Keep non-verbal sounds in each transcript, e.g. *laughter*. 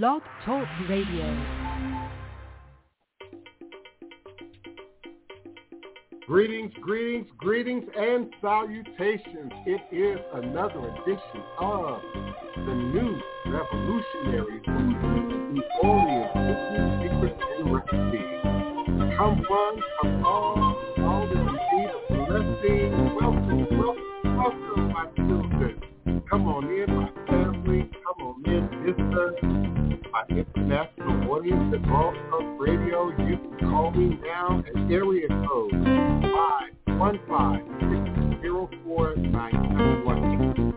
Blog Talk Radio. Greetings, greetings, greetings, and salutations. It is another edition of the new revolutionary Cooking Secrets and Recipes. Come one, come all, all need a blessing. Welcome, welcome, welcome, my children. Come on in, my family. Come on in, visitors. My international audience at Blog Talk Radio. You can call me now at area code 515-604-9718.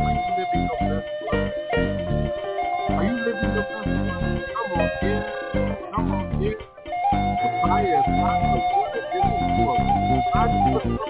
Are you living your best life? Are you living the best life? Come on in. Come on in. The fire not the water is the.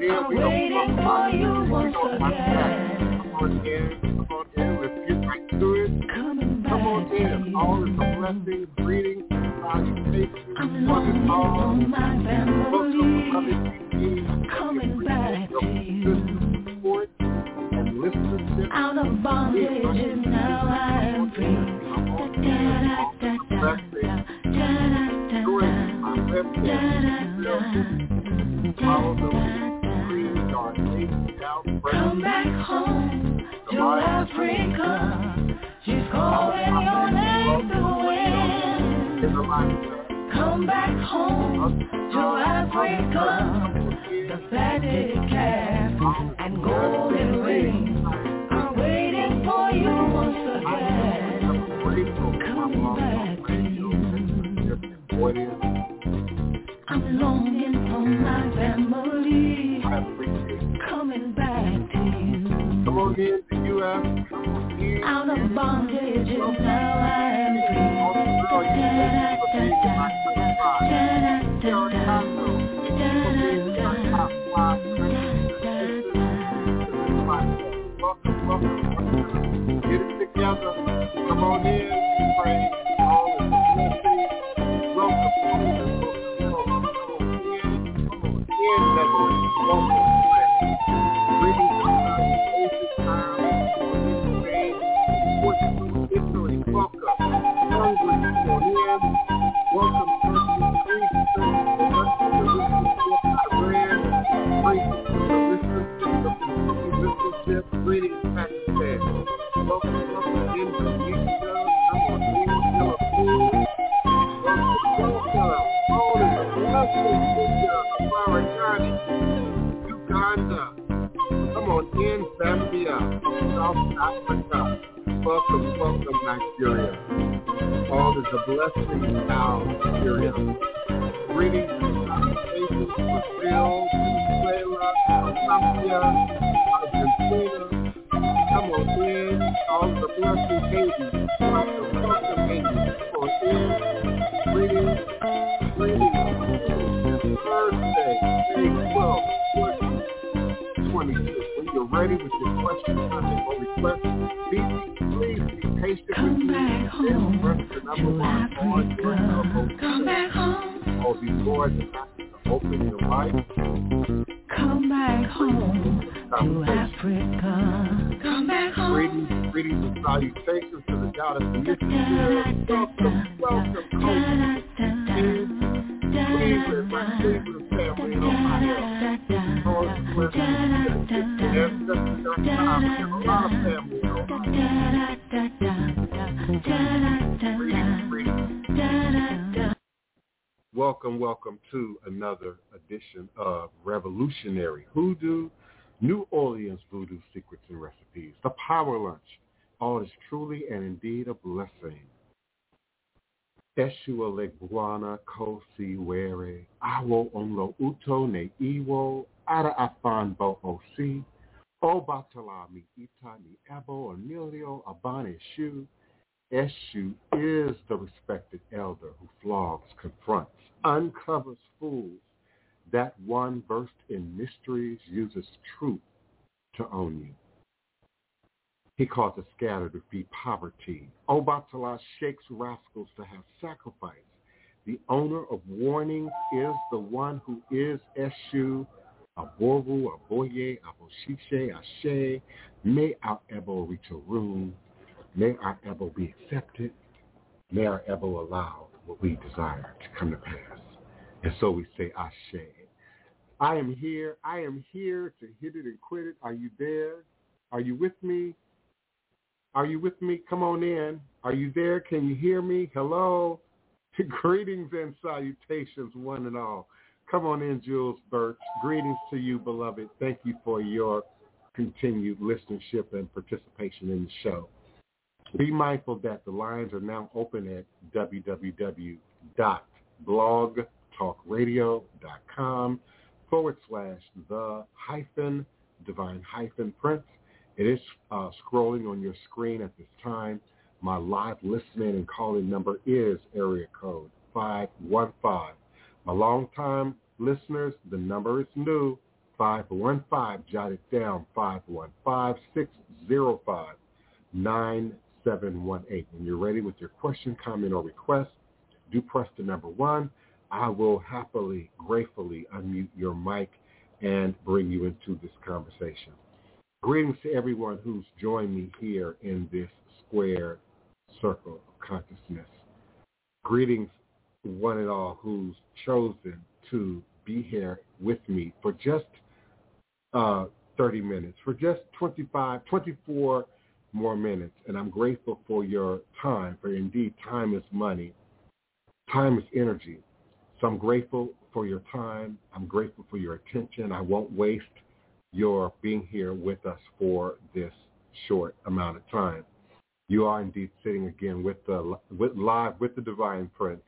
Ring Come on in. are We don't waiting fuck for with you We once don't fuck again. Come on in. Come on in. Let's get right to it. Coming back Come on to in. All is a you. blessing, greetings. I'm longing for my family. Coming back to you. Good support and listenership. Out of bondage and now I am free. Da da da da da da Join my da website. da Follow da the da. Come back home to Africa. She's calling your name. Come back home to Africa. The fatted calf and golden waiting for you once again. Love back to you. I'm longing for my family. Come on in to U.S. Come on in. Out of bondage now I am free. With your question, comment, or request, be, please be patient Come me. back home Press the number one on your telephone Come back home. or before the to open your life. Come back home to Africa. Come back home. Greetings, greetings and salutations to the God of the Da, Mission. da, Welcome, welcome, Coach. Cleveland, my Cleveland family Welcome, welcome to another edition of Revolutionary Hoodoo, New Orleans Voodoo Secrets and Recipes, the Power Lunch. All is truly and indeed a blessing. Eshua legbuana kosi were, awo onlo uto ne iwo, ara afan bo osi, o batala mi ita ni ebo emilio abane shu, Eshu is the respected elder who flogs, confronts, uncovers fools. That one versed in mysteries uses truth to own you. He causes scattered to feed poverty. Obatala shakes rascals to have sacrifice. The owner of warnings is the one who is Eshu, Aboru, Aboye, Aboshishe, Ashe. May our Ebo reach a room. May our Ebo be accepted. May our Ebo allow what we desire to come to pass. And so we say Ashe. I am here. I am here to hit it and quit it. Are you there? Are you with me? Are you with me? Come on in. Are you there? Can you hear me? Hello? *laughs* Greetings and salutations, one and all. Come on in, Jules Birch. Greetings to you, beloved. Thank you for your continued listenership and participation in the show. Be mindful that the lines are now open at www.blogtalkradio.com forward slash the hyphen divine hyphen prince. It is uh, scrolling on your screen at this time. My live listening and calling number is area code 515. My longtime listeners, the number is new, 515. Jot it down, 515-605-9718. When you're ready with your question, comment, or request, do press the number one. I will happily, gratefully unmute your mic and bring you into this conversation. Greetings to everyone who's joined me here in this square circle of consciousness. Greetings one and all who's chosen to be here with me for just uh, 30 minutes, for just 25, 24 more minutes. And I'm grateful for your time, for indeed time is money. Time is energy. So I'm grateful for your time. I'm grateful for your attention. I won't waste your being here with us for this short amount of time you are indeed sitting again with the with live with the Divine Prince.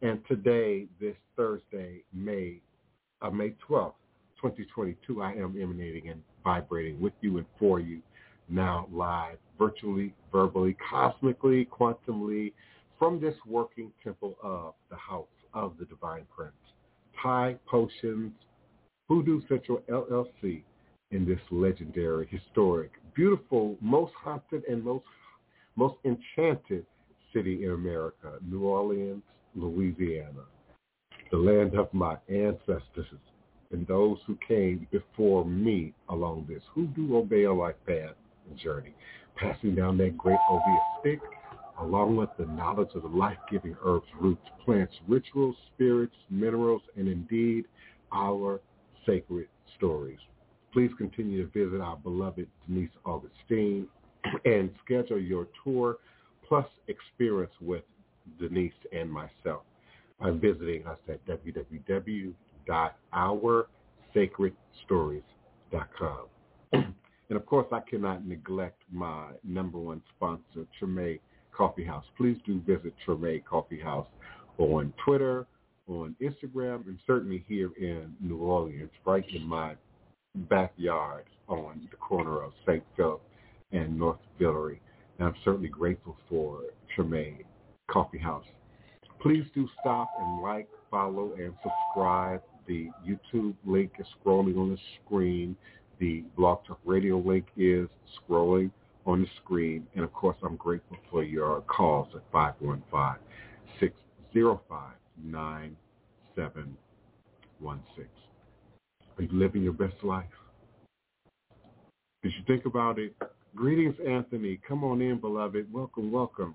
And today, this Thursday, May uh, May 12th, 2022, I am emanating and vibrating with you and for you now live, virtually, verbally, cosmically, quantumly, from this working temple of the house of the Divine Prince. Thai Potions, Voodoo Central LLC, in this legendary, historic, beautiful, most haunted, and most most enchanted city in America, New Orleans, Louisiana, the land of my ancestors and those who came before me along this, Hoodoo Obeah life path and journey, passing down that great ovious stick, along with the knowledge of the life-giving herbs, roots, plants, rituals, spirits, minerals, and indeed our sacred stories. Please continue to visit our beloved Denise Augustine and schedule your tour plus experience with Denise and myself by visiting us at www.oursacredstories.com. *clears throat* and of course, I cannot neglect my number one sponsor, Treme Coffee House. Please do visit Treme Coffee House on Twitter, on Instagram, and certainly here in New Orleans, right in my backyard on the corner of St. Philip and North Villere. And I'm certainly grateful for Treme Coffee House. Please do stop and like, follow, and subscribe. The YouTube link is scrolling on the screen. The Blog Talk Radio link is scrolling on the screen. And of course, I'm grateful for your calls at 515-605-9716. Are you living your best life? Did you think about it? Greetings, Anthony. Come on in, beloved. Welcome, welcome.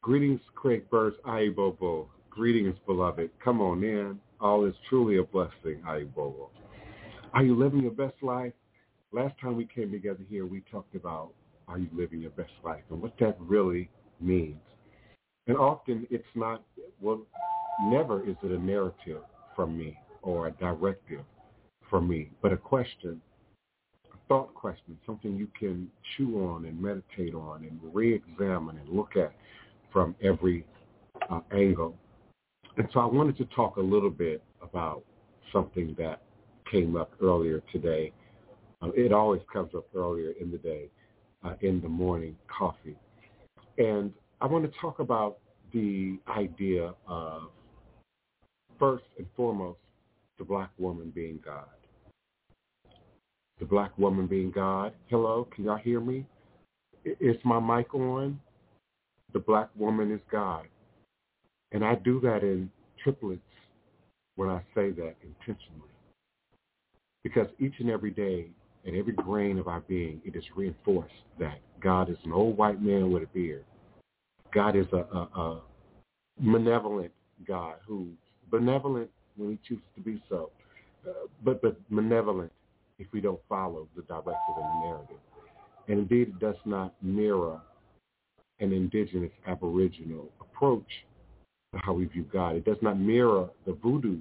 Greetings, Craig Burns, Aibobo. Greetings, beloved. Come on in. All is truly a blessing, Aibobo. Are you living your best life? Last time we came together here, we talked about are you living your best life and what that really means. And often it's not, well, never is it a narrative from me or a directive from me, but a question a thought question, something you can chew on and meditate on and re-examine and look at from every uh, angle. And so I wanted to talk a little bit about something that came up earlier today. Uh, it always comes up earlier in the day, uh, in the morning coffee. And I want to talk about the idea of first and foremost, the black woman being God. The black woman being God. Hello, can y'all hear me? Is my mic on? The black woman is God. And I do that in triplets when I say that intentionally. Because each and every day, in every grain of our being, it is reinforced that God is an old white man with a beard. God is a, a, a malevolent God who's benevolent when he chooses to be so, uh, but, but malevolent if we don't follow the directive and the narrative. And indeed, it does not mirror an indigenous aboriginal approach to how we view God. It does not mirror the voodoo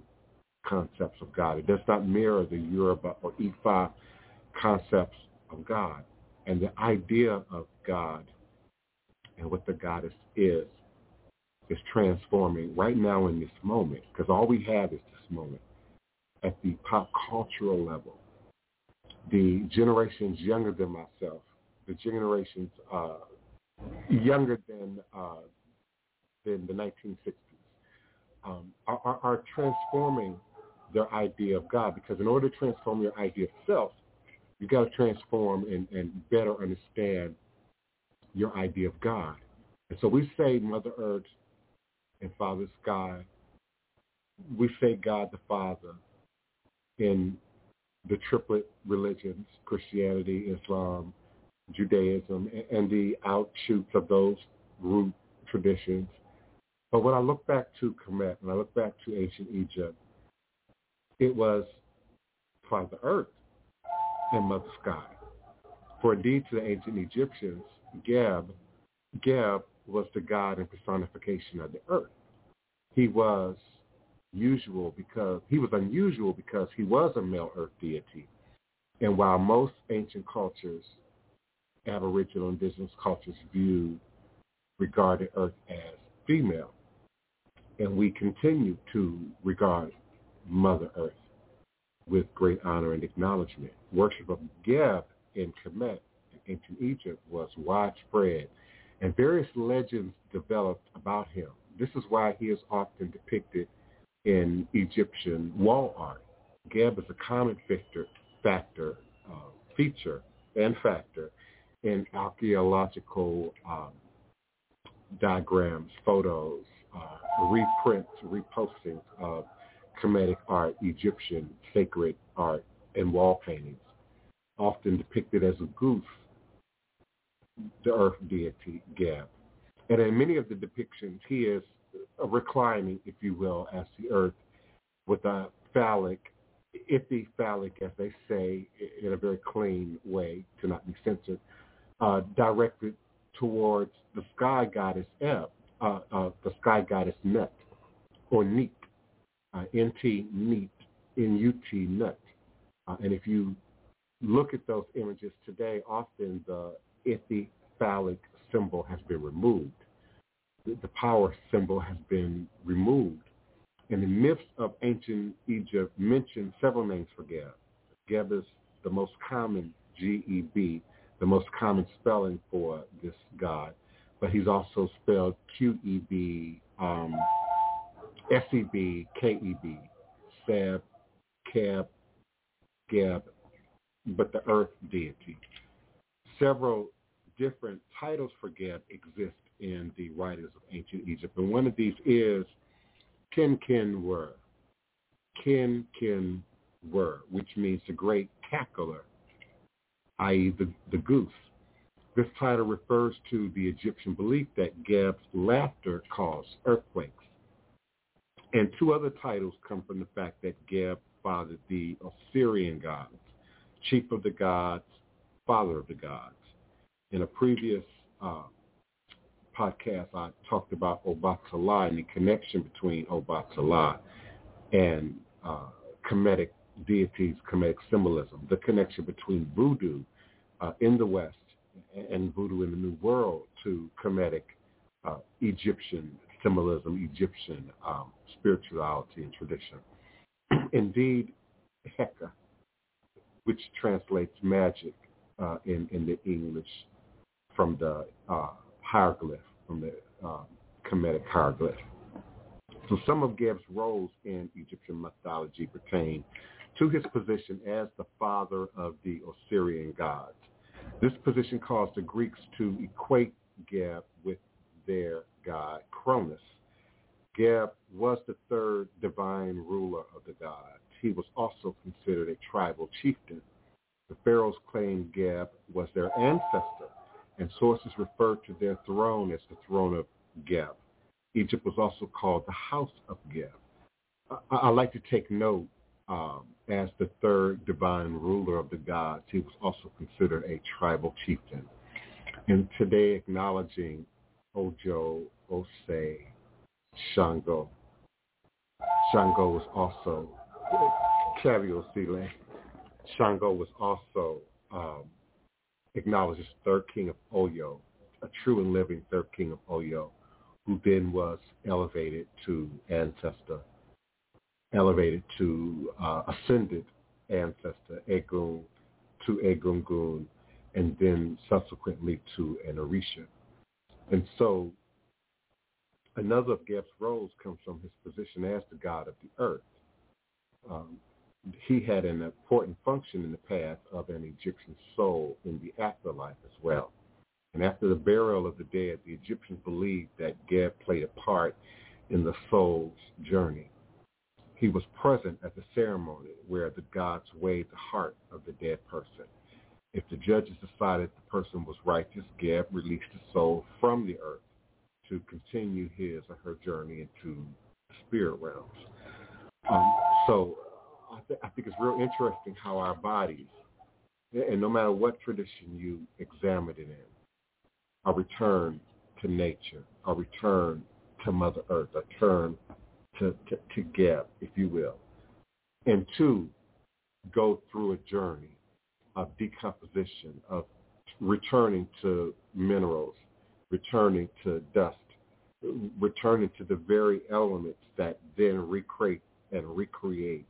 concepts of God. It does not mirror the Yoruba or Ifa concepts of God. And the idea of God and what the goddess is is transforming right now in this moment because all we have is this moment at the pop cultural level. The generations younger than myself, the generations uh, younger than uh, than the 1960s, um, are, are, are transforming their idea of God because in order to transform your idea of self, you got to transform and, and better understand your idea of God. And so we say Mother Earth and Father Sky. We say God the Father in the triplet religions, Christianity, Islam, Judaism, and the outshoots of those root traditions. But when I look back to Kemet, and I look back to ancient Egypt, it was Father Earth and Mother Sky. For indeed to the ancient Egyptians, Geb, Geb was the god and personification of the earth. He was usual because he was unusual because he was a male earth deity. And while most ancient cultures, Aboriginal indigenous cultures viewed regarded earth as female, and we continue to regard Mother Earth with great honor and acknowledgement. Worship of Geb in Kemet in ancient Egypt was widespread, and various legends developed about him. This is why he is often depicted in Egyptian wall art. Geb is a common factor, factor uh, feature and factor in archaeological um, diagrams, photos, uh, reprints, repostings of Kemetic art, Egyptian sacred art, and wall paintings, often depicted as a goose, the earth deity Geb. And in many of the depictions, he is reclining, if you will, as the earth with a phallic, iffy phallic, as they say, in a very clean way, to not be censored, uh, directed towards the sky goddess Eb, uh, uh, the sky goddess Nut, or Neat, uh, N-T, Neat, N-U-T, Nut. Uh, and if you look at those images today, often the iffy phallic symbol has been removed. The power symbol has been removed. And the myths of ancient Egypt mention several names for Geb. Geb is the most common, G-E-B, the most common spelling for this god. But he's also spelled Q-E-B, um, S-E-B, K-E-B, Seb, Keb, Geb, but the earth deity. Several different titles for Geb exist in the writers of ancient Egypt. And one of these is Ken Ken Wer. Ken Ken Wer, which means the great cackler, i.e. The, the goose. This title refers to the Egyptian belief that Geb's laughter caused earthquakes. And two other titles come from the fact that Geb fathered the Osirian gods, chief of the gods, father of the gods. In a previous uh, podcast, I talked about Obatala and the connection between Obatala and uh, deities, Kemetic symbolism, the connection between voodoo uh, in the West and voodoo in the New World to Kemetic uh, Egyptian symbolism, Egyptian um, spirituality and tradition. *clears throat* Indeed, Heka, which translates magic uh, in, in the English from the uh, hieroglyph, from the uh, Kemetic hieroglyph. So some of Geb's roles in Egyptian mythology pertain to his position as the father of the Osirian gods. This position caused the Greeks to equate Geb with their god Cronus. Geb was the third divine ruler of the gods. He was also considered a tribal chieftain. The pharaohs claimed Geb was their ancestor, and sources refer to their throne as the throne of Geb. Egypt was also called the house of Geb. I, I like to take note um, as the third divine ruler of the gods. He was also considered a tribal chieftain. And today acknowledging Ojo, Ose, Shango. Shango was also Cabio Sile. Shango was also um, acknowledged as third king of Oyo, a true and living third king of Oyo, who then was elevated to ancestor elevated to uh, ascended ancestor, Egun, to Egungun, and then subsequently to an Orisha. And so another of Geb's roles comes from his position as the god of the earth. Um, he had an important function in the path of an Egyptian soul in the afterlife as well. And after the burial of the dead, the Egyptians believed that Geb played a part in the soul's journey. He was present at the ceremony where the gods weighed the heart of the dead person. If the judges decided the person was righteous, Geb released the soul from the earth to continue his or her journey into the spirit realms. Um, so I, th- I think it's real interesting how our bodies, and no matter what tradition you examine it in, are returned to nature, are returned to Mother Earth, a turn to, to, to Geb, if you will. And two, go through a journey of decomposition, of returning to minerals, returning to dust, returning to the very elements that then recreate and recreate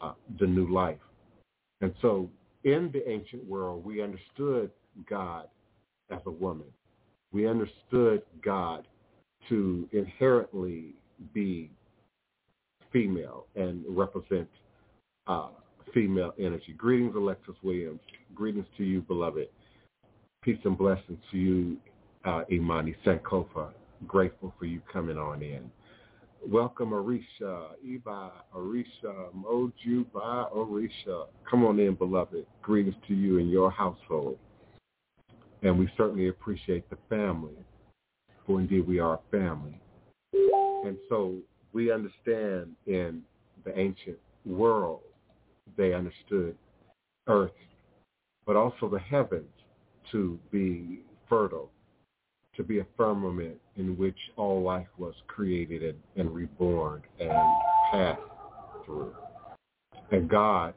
uh, the new life. And so in the ancient world, we understood God as a woman. We understood God to inherently be female and represent uh, female energy. Greetings, Alexis Williams. Greetings to you, beloved. Peace and blessings to you, uh, Imani Sankofa. Grateful for you coming on in. Welcome, Arisha, Eva, Arisha, Mojuba, Arisha. Come on in, beloved. Greetings to you and your household. And we certainly appreciate the family, for indeed we are a family. And so we understand in the ancient world, they understood earth, but also the heavens to be fertile, to be a firmament in which all life was created and, and reborn and passed through. And God,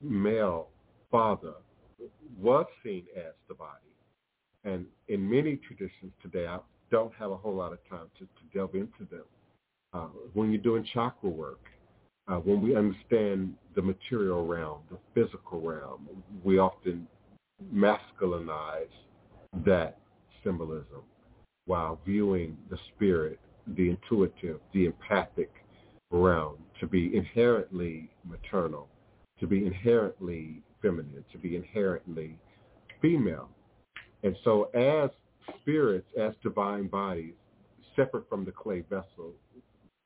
male, father, was seen as the body. And in many traditions today, I don't have a whole lot of time to, to delve into them uh, when you're doing chakra work, uh, when we understand the material realm, the physical realm, we often masculinize that symbolism while viewing the spirit, the intuitive, the empathic realm to be inherently maternal, to be inherently feminine, to be inherently female. And so as spirits, as divine bodies, separate from the clay vessel,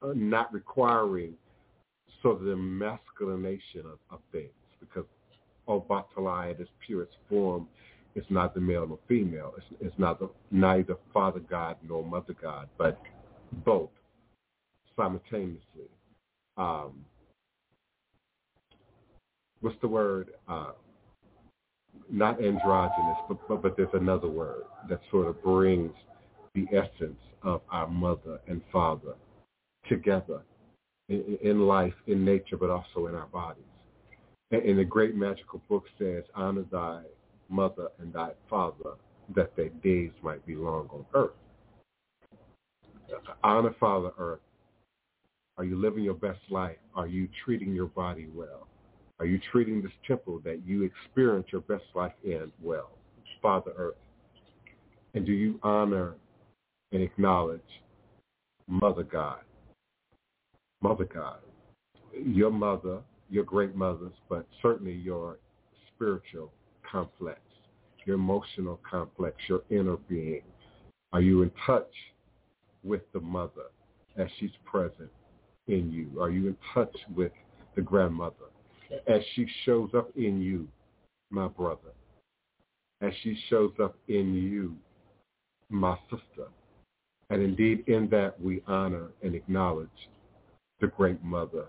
uh, not requiring sort of the masculinization of, of things because Obatala in its purest form is not the male nor female. It's, it's not the, neither father God nor mother God, but both simultaneously. Um, what's the word? Uh, not androgynous, but, but, but there's another word that sort of brings the essence of our mother and father together in, in life, in nature, but also in our bodies. And, and the great magical book says, honor thy mother and thy father, that their days might be long on earth. Honor Father Earth. Are you living your best life? Are you treating your body well? Are you treating this temple that you experience your best life in well? Father Earth. And do you honor and acknowledge Mother God. Mother God. Your mother, your great mothers, but certainly your spiritual complex, your emotional complex, your inner being. Are you in touch with the mother as she's present in you? Are you in touch with the grandmother as she shows up in you, my brother? As she shows up in you, my sister. And indeed, in that we honor and acknowledge the great mother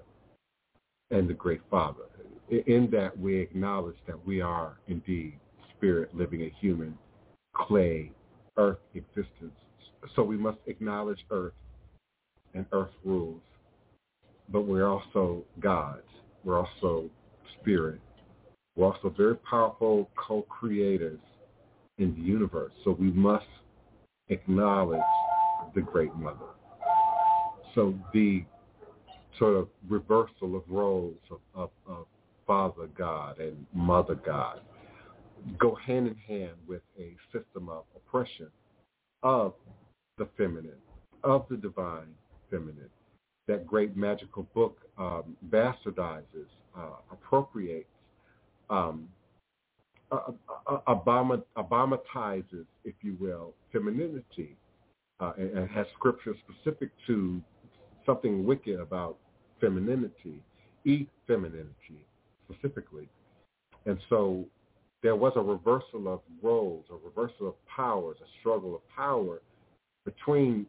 and the great father. In that we acknowledge that we are indeed spirit living a human, clay, earth existence. So we must acknowledge earth and earth rules. But we're also gods. We're also spirit. We're also very powerful co-creators in the universe. So we must acknowledge the great mother. So the sort of reversal of roles of, of, of Father God and Mother God go hand in hand with a system of oppression of the feminine, of the divine feminine. That great magical book um, bastardizes, uh, appropriates, um, uh, uh, if you will, femininity uh, and, and has scripture specific to something wicked about femininity, effemininity specifically. And so there was a reversal of roles, a reversal of powers, a struggle of power between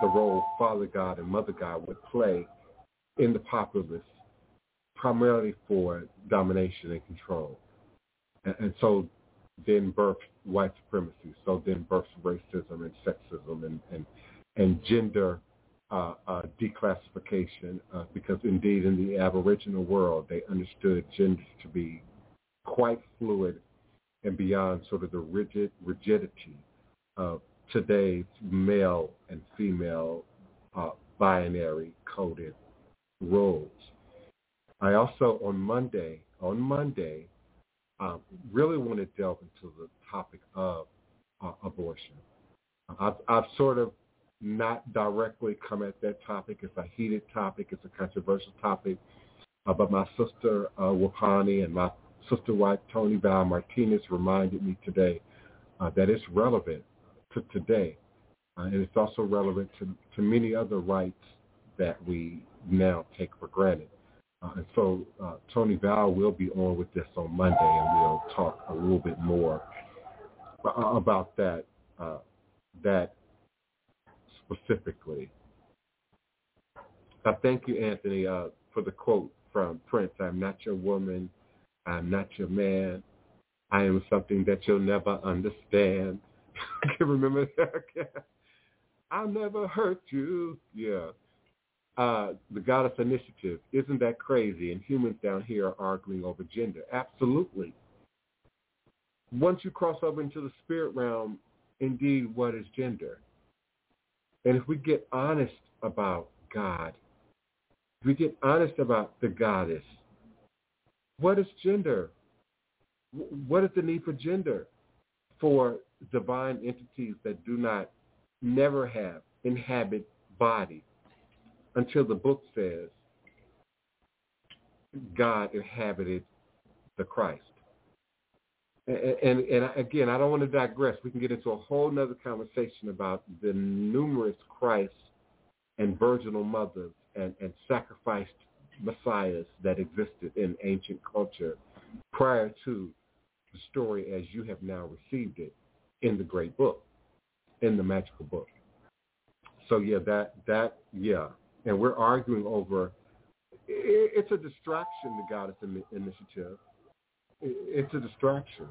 the role Father God and Mother God would play in the populace, primarily for domination and control. And, and so then birthed white supremacy. So then birthed racism and sexism and, and, and gender uh, uh, declassification uh, because indeed in the Aboriginal world they understood gender to be quite fluid and beyond sort of the rigid rigidity of today's male and female uh, binary coded roles. I also on Monday on Monday um, really want to delve into the topic of uh, abortion. I've, I've sort of not directly come at that topic. It's a heated topic. It's a controversial topic. Uh, but my sister uh, Wapani and my sister wife Tony Val Martinez reminded me today uh, that it's relevant to today. Uh, and it's also relevant to, to many other rights that we now take for granted. Uh, and so uh, Tony Val will be on with this on Monday, and we'll talk a little bit more uh, about that uh, that specifically. I thank you, Anthony, uh, for the quote from Prince. I'm not your woman. I'm not your man. I am something that you'll never understand. *laughs* I can remember that. I'll never hurt you. Yeah uh, the goddess initiative. Isn't that crazy? And humans down here are arguing over gender. Absolutely. Once you cross over into the spirit realm, indeed, what is gender? And if we get honest about God, if we get honest about the goddess, what is gender? What is the need for gender for divine entities that do not, never have, inhabit bodies? until the book says God inhabited the Christ. And, and, again, I don't want to digress. We can get into a whole nother conversation about the numerous Christs and virginal mothers and, and sacrificed messiahs that existed in ancient culture prior to the story as you have now received it in the great book, in the magical book. So yeah, that that yeah, and we're arguing over. It's a distraction, the Goddess Initiative. It's a distraction.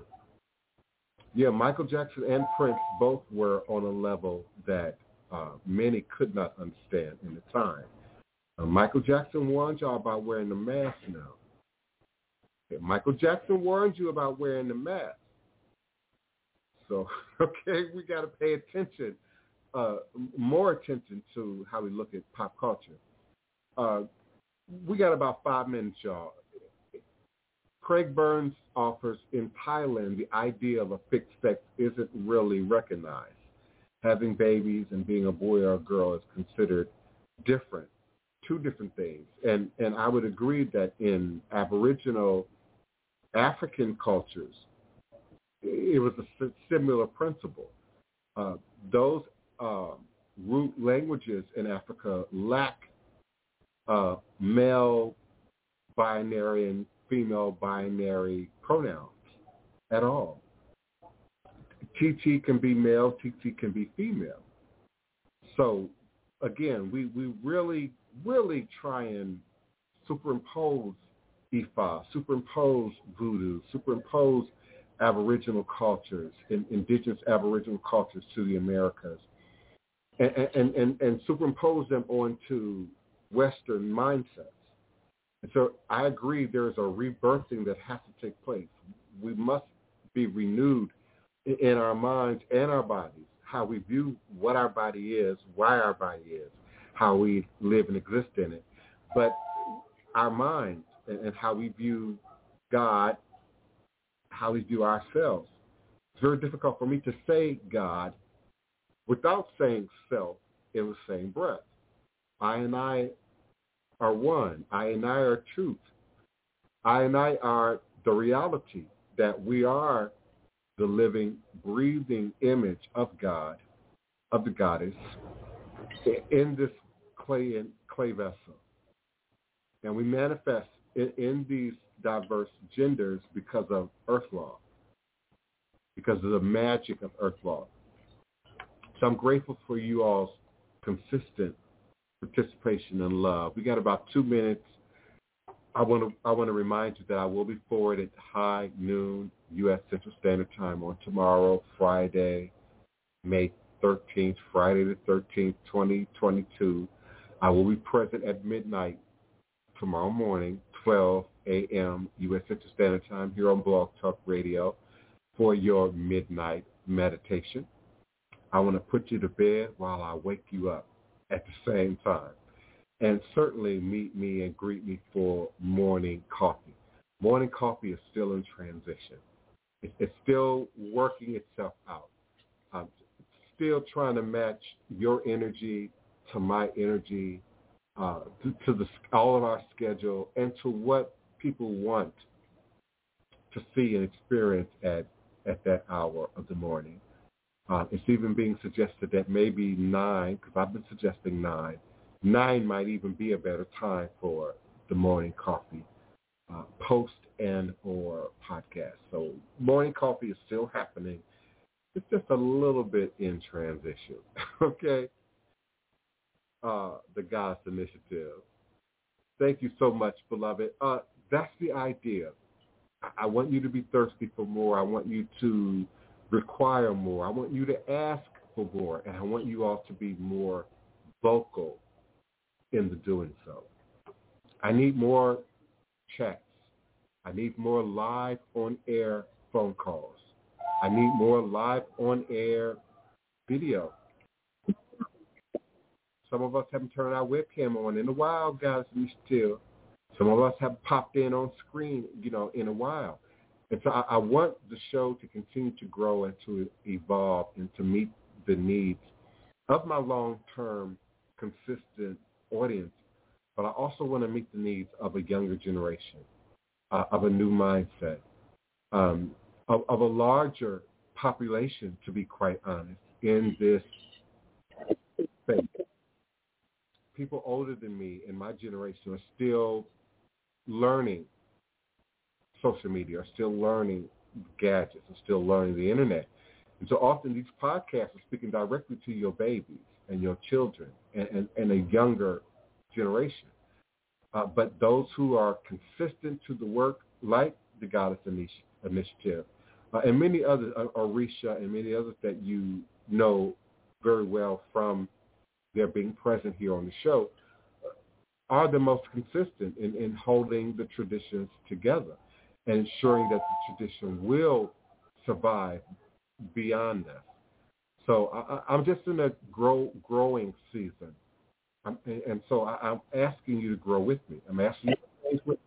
Yeah, Michael Jackson and Prince both were on a level that uh, many could not understand in the time. Uh, Michael Jackson warned y'all about wearing the mask now. Michael Jackson warned you about wearing the mask. So, *laughs* okay, we got to pay attention uh, more attention to how we look at pop culture. Uh, we got about five minutes, y'all. Craig Burns offers in Thailand the idea of a fixed sex isn't really recognized. having babies and being a boy or a girl is considered different, two different things. And and I would agree that in Aboriginal African cultures, it was a similar principle. Uh, those uh, root languages in Africa lack uh, male binary and female binary pronouns at all. TT can be male, TT can be female. So again, we, we really, really try and superimpose Ifa, superimpose voodoo, superimpose Aboriginal cultures, in, indigenous Aboriginal cultures to the Americas, and, and, and, and superimpose them onto Western mindsets. And so I agree there is a rebirthing that has to take place. We must be renewed in our minds and our bodies, how we view what our body is, why our body is, how we live and exist in it. But our minds and how we view God, how we view ourselves. It's very difficult for me to say God without saying self in the same breath. I and I are one. I and I are truth. I and I are the reality that we are the living, breathing image of God, of the goddess, in this clay and clay vessel. And we manifest in, in these diverse genders because of earth law, because of the magic of earth law. So I'm grateful for you all's consistent participation and love. We got about two minutes. I want to I want to remind you that I will be forward at high noon U.S. Central Standard Time on tomorrow, Friday, May 13th, Friday the 13th, 2022. I will be present at midnight tomorrow morning, 12 a.m. U.S. Central Standard Time here on Blog Talk Radio for your midnight meditation. I want to put you to bed while I wake you up at the same time. And certainly meet me and greet me for morning coffee. Morning coffee is still in transition. It's still working itself out. I'm still trying to match your energy to my energy, uh, to, to the, all of our schedule, and to what people want to see and experience at, at that hour of the morning. Uh, it's even being suggested that maybe 9, because I've been suggesting 9, 9 might even be a better time for the morning coffee uh, post and or podcast. So morning coffee is still happening. It's just a little bit in transition. *laughs* okay? Uh, the Goddess Initiative. Thank you so much, beloved. Uh, that's the idea. I, I want you to be thirsty for more. I want you to require more. I want you to ask for more, and I want you all to be more vocal in the doing so. I need more chats. I need more live on-air phone calls. I need more live on-air video. Some of us haven't turned our webcam on in a while, guys, we still. Some of us have popped in on screen, you know, in a while. And so I, I want the show to continue to grow and to evolve and to meet the needs of my long-term, consistent audience. But I also want to meet the needs of a younger generation uh, of a new mindset, um, of, of a larger population, to be quite honest, in this space. People older than me in my generation are still learning social media, are still learning gadgets, are still learning the internet. And so often these podcasts are speaking directly to your babies and your children and, and, and a younger generation. Uh, but those who are consistent to the work, like the Goddess Initiative, uh, and many others, uh, Orisha and many others that you know very well from their being present here on the show, uh, are the most consistent in, in holding the traditions together and ensuring that the tradition will survive beyond this. So I, I'm just in a grow, growing season I'm, and so I, am asking you to grow with me. I'm asking you to with me.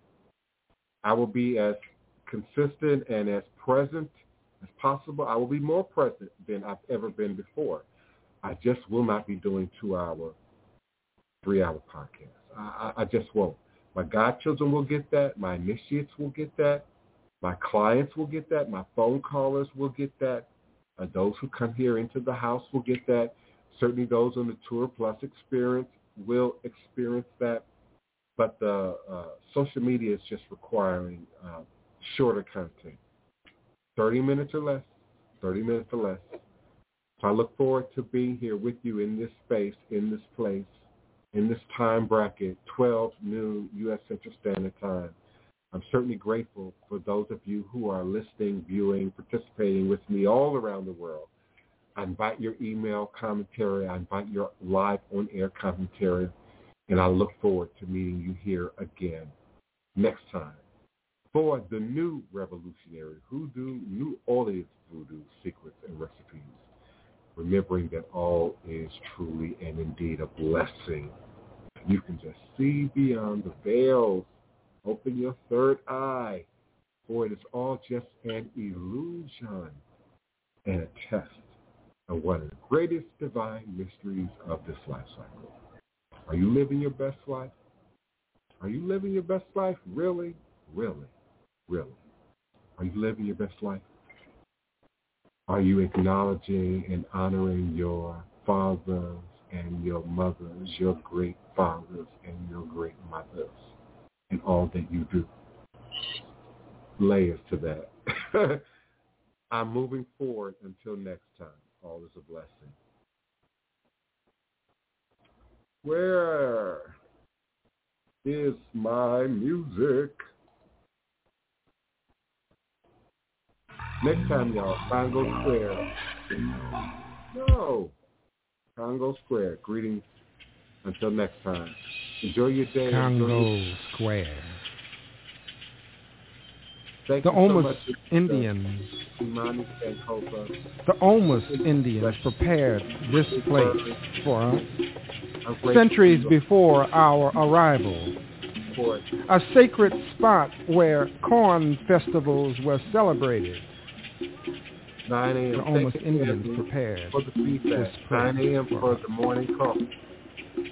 I will be as consistent and as present as possible. I will be more present than I've ever been before. I just will not be doing two-hour, three-hour podcasts. I, I, I just won't. My godchildren will get that. My initiates will get that. My clients will get that. My phone callers will get that. Uh, those who come here into the house will get that. Certainly those on the Tour Plus experience will experience that. But the uh, social media is just requiring uh, shorter content, 30 minutes or less, 30 minutes or less. So I look forward to being here with you in this space, in this place, in this time bracket, 12 noon U.S. Central Standard Time. I'm certainly grateful for those of you who are listening, viewing, participating with me all around the world. I invite your email commentary. I invite your live on-air commentary. And I look forward to meeting you here again next time for the new revolutionary hoodoo, New Orleans voodoo secrets and recipes. Remembering that all is truly and indeed a blessing. You can just see beyond the veils. Open your third eye, for it is all just an illusion and a test of one of the greatest divine mysteries of this life cycle. Are you living your best life? Are you living your best life? Really? Really? Really? Are you living your best life? Are you acknowledging and honoring your fathers and your mothers, your great fathers and your great mothers, and all that you do? Layers to that. *laughs* I'm moving forward until next time. All is a blessing. Where is my music? Next time, y'all, Congo Square. No. Congo Square. Greetings until next time. Enjoy your day. Congo Square. Thank the Houmas so Indians. The Houmas Indians prepared this place for us centuries before our arrival. A sacred spot where corn festivals were celebrated. 9 a.m. almost Indians prepared for the feedback. 9 a.m. for the morning coffee.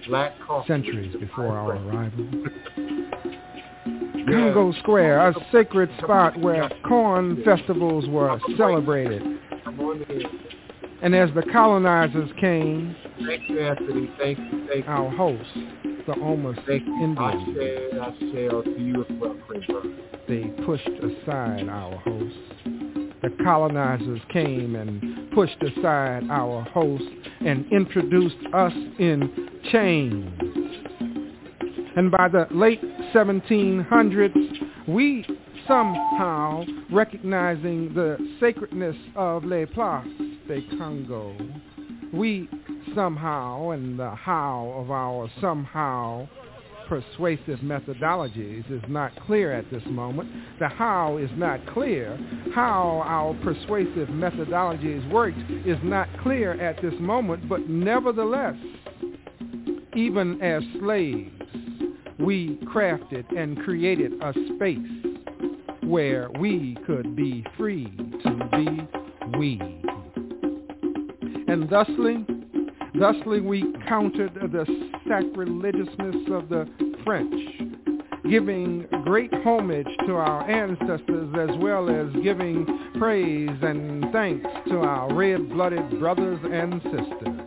Black coffee. Centuries before our *laughs* arrival. Congo Square, a sacred spot where corn festivals were celebrated. And as the colonizers came, thank you, Anthony. Thank you, thank you. our hosts, the Houmas Indians, I share, I share to you as well, they pushed aside our hosts. The colonizers came and pushed aside our hosts and introduced us in chains. And by the late 1700s, we somehow, recognizing the sacredness of Les Places de Congo, we somehow, and the how of our somehow persuasive methodologies is not clear at this moment. The how is not clear. How our persuasive methodologies worked is not clear at this moment, but nevertheless, even as slaves, we crafted and created a space where we could be free to be we. And thusly, thusly we countered the sacrilegiousness of the French, giving great homage to our ancestors as well as giving praise and thanks to our red-blooded brothers and sisters.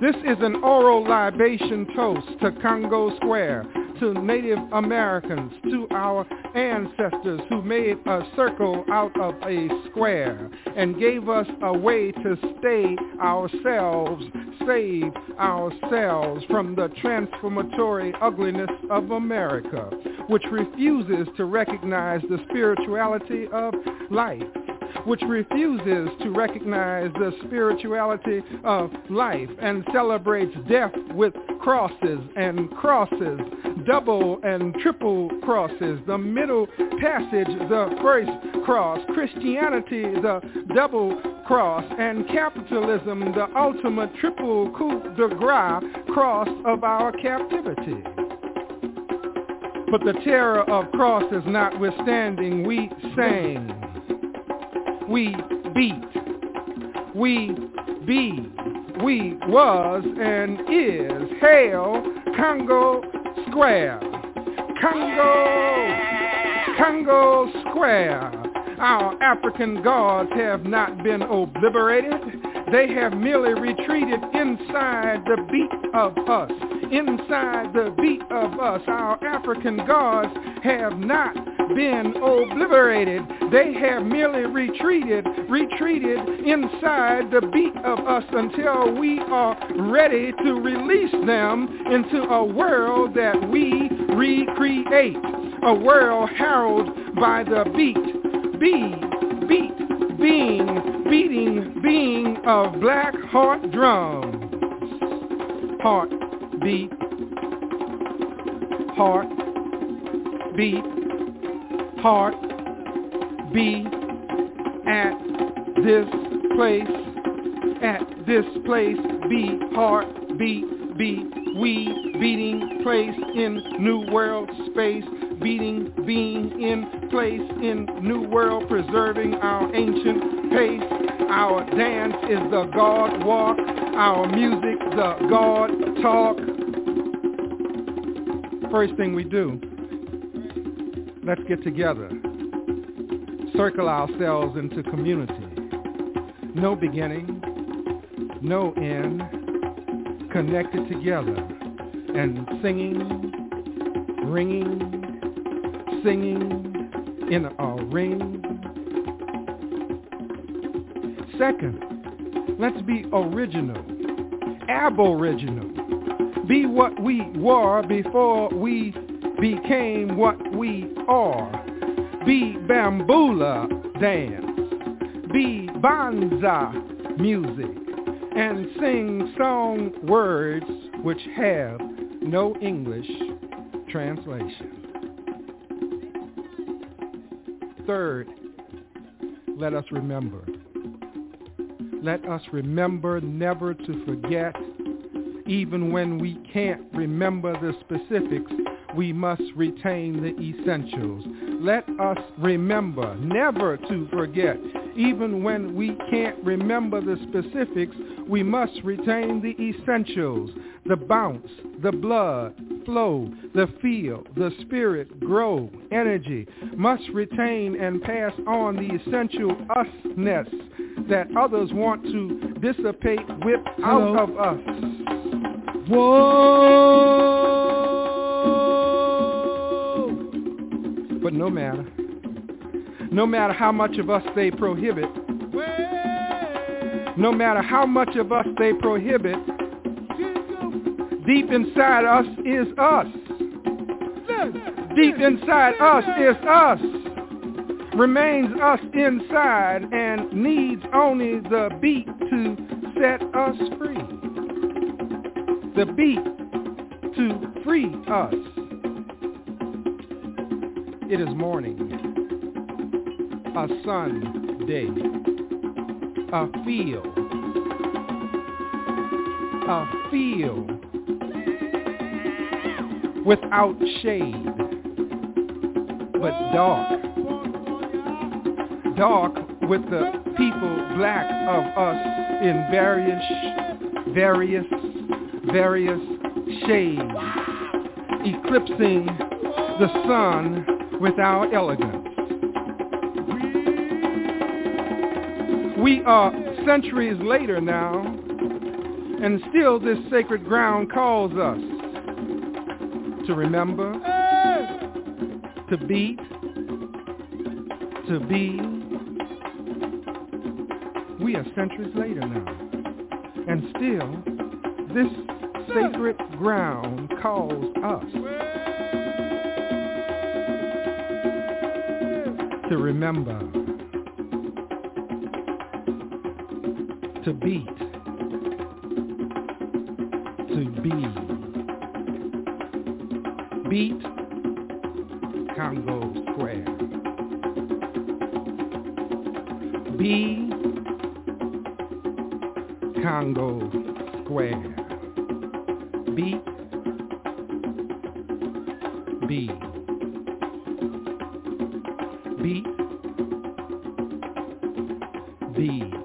This is an oral libation toast to Congo Square, to Native Americans, to our ancestors who made a circle out of a square and gave us a way to stay ourselves, save ourselves from the transformatory ugliness of America, which refuses to recognize the spirituality of life which refuses to recognize the spirituality of life and celebrates death with crosses and crosses, double and triple crosses, the middle passage, the first cross, Christianity, the double cross, and capitalism, the ultimate triple coup de grace cross of our captivity. But the terror of crosses notwithstanding, we sang we beat. we be, we was and is. Hail Congo Square. Congo, Congo Square. Our African gods have not been obliterated. They have merely retreated inside the beat of us. Inside the beat of us. Our African gods have not been obliterated. They have merely retreated, retreated inside the beat of us until we are ready to release them into a world that we recreate. A world heralded by the beat, be, beat, being, beating, being of black heart drums. Heart, beat, heart, beat, heart be at this place, at this place, be heart, beat, be we beating place in new world space, beating being in place in new world, preserving our ancient pace. Our dance is the God walk, our music the God talk. First thing we do Let's get together. Circle ourselves into community. No beginning, no end, connected together and singing, ringing, singing in a ring. Second, let's be original, aboriginal. Be what we were before we became what we are. Be bamboula dance, be banza music, and sing song words which have no English translation. Third, let us remember. Let us remember never to forget, even when we can't remember the specifics we must retain the essentials. Let us remember never to forget. Even when we can't remember the specifics, we must retain the essentials. The bounce, the blood, flow, the feel, the spirit, grow, energy, must retain and pass on the essential usness that others want to dissipate, whip out of us. Whoa! No matter. No matter how much of us they prohibit. No matter how much of us they prohibit. Deep inside us is us. Deep inside us is us. Remains us inside and needs only the beat to set us free. The beat to free us. It is morning, a sun day, a field, a field. Without shade, but dark, dark with the people black of us in various, various, various shades, eclipsing the sun with our elegance. We are centuries later now, and still this sacred ground calls us to remember, to beat, to be. We are centuries later now, and still this sacred ground calls us. To remember, to beat, thee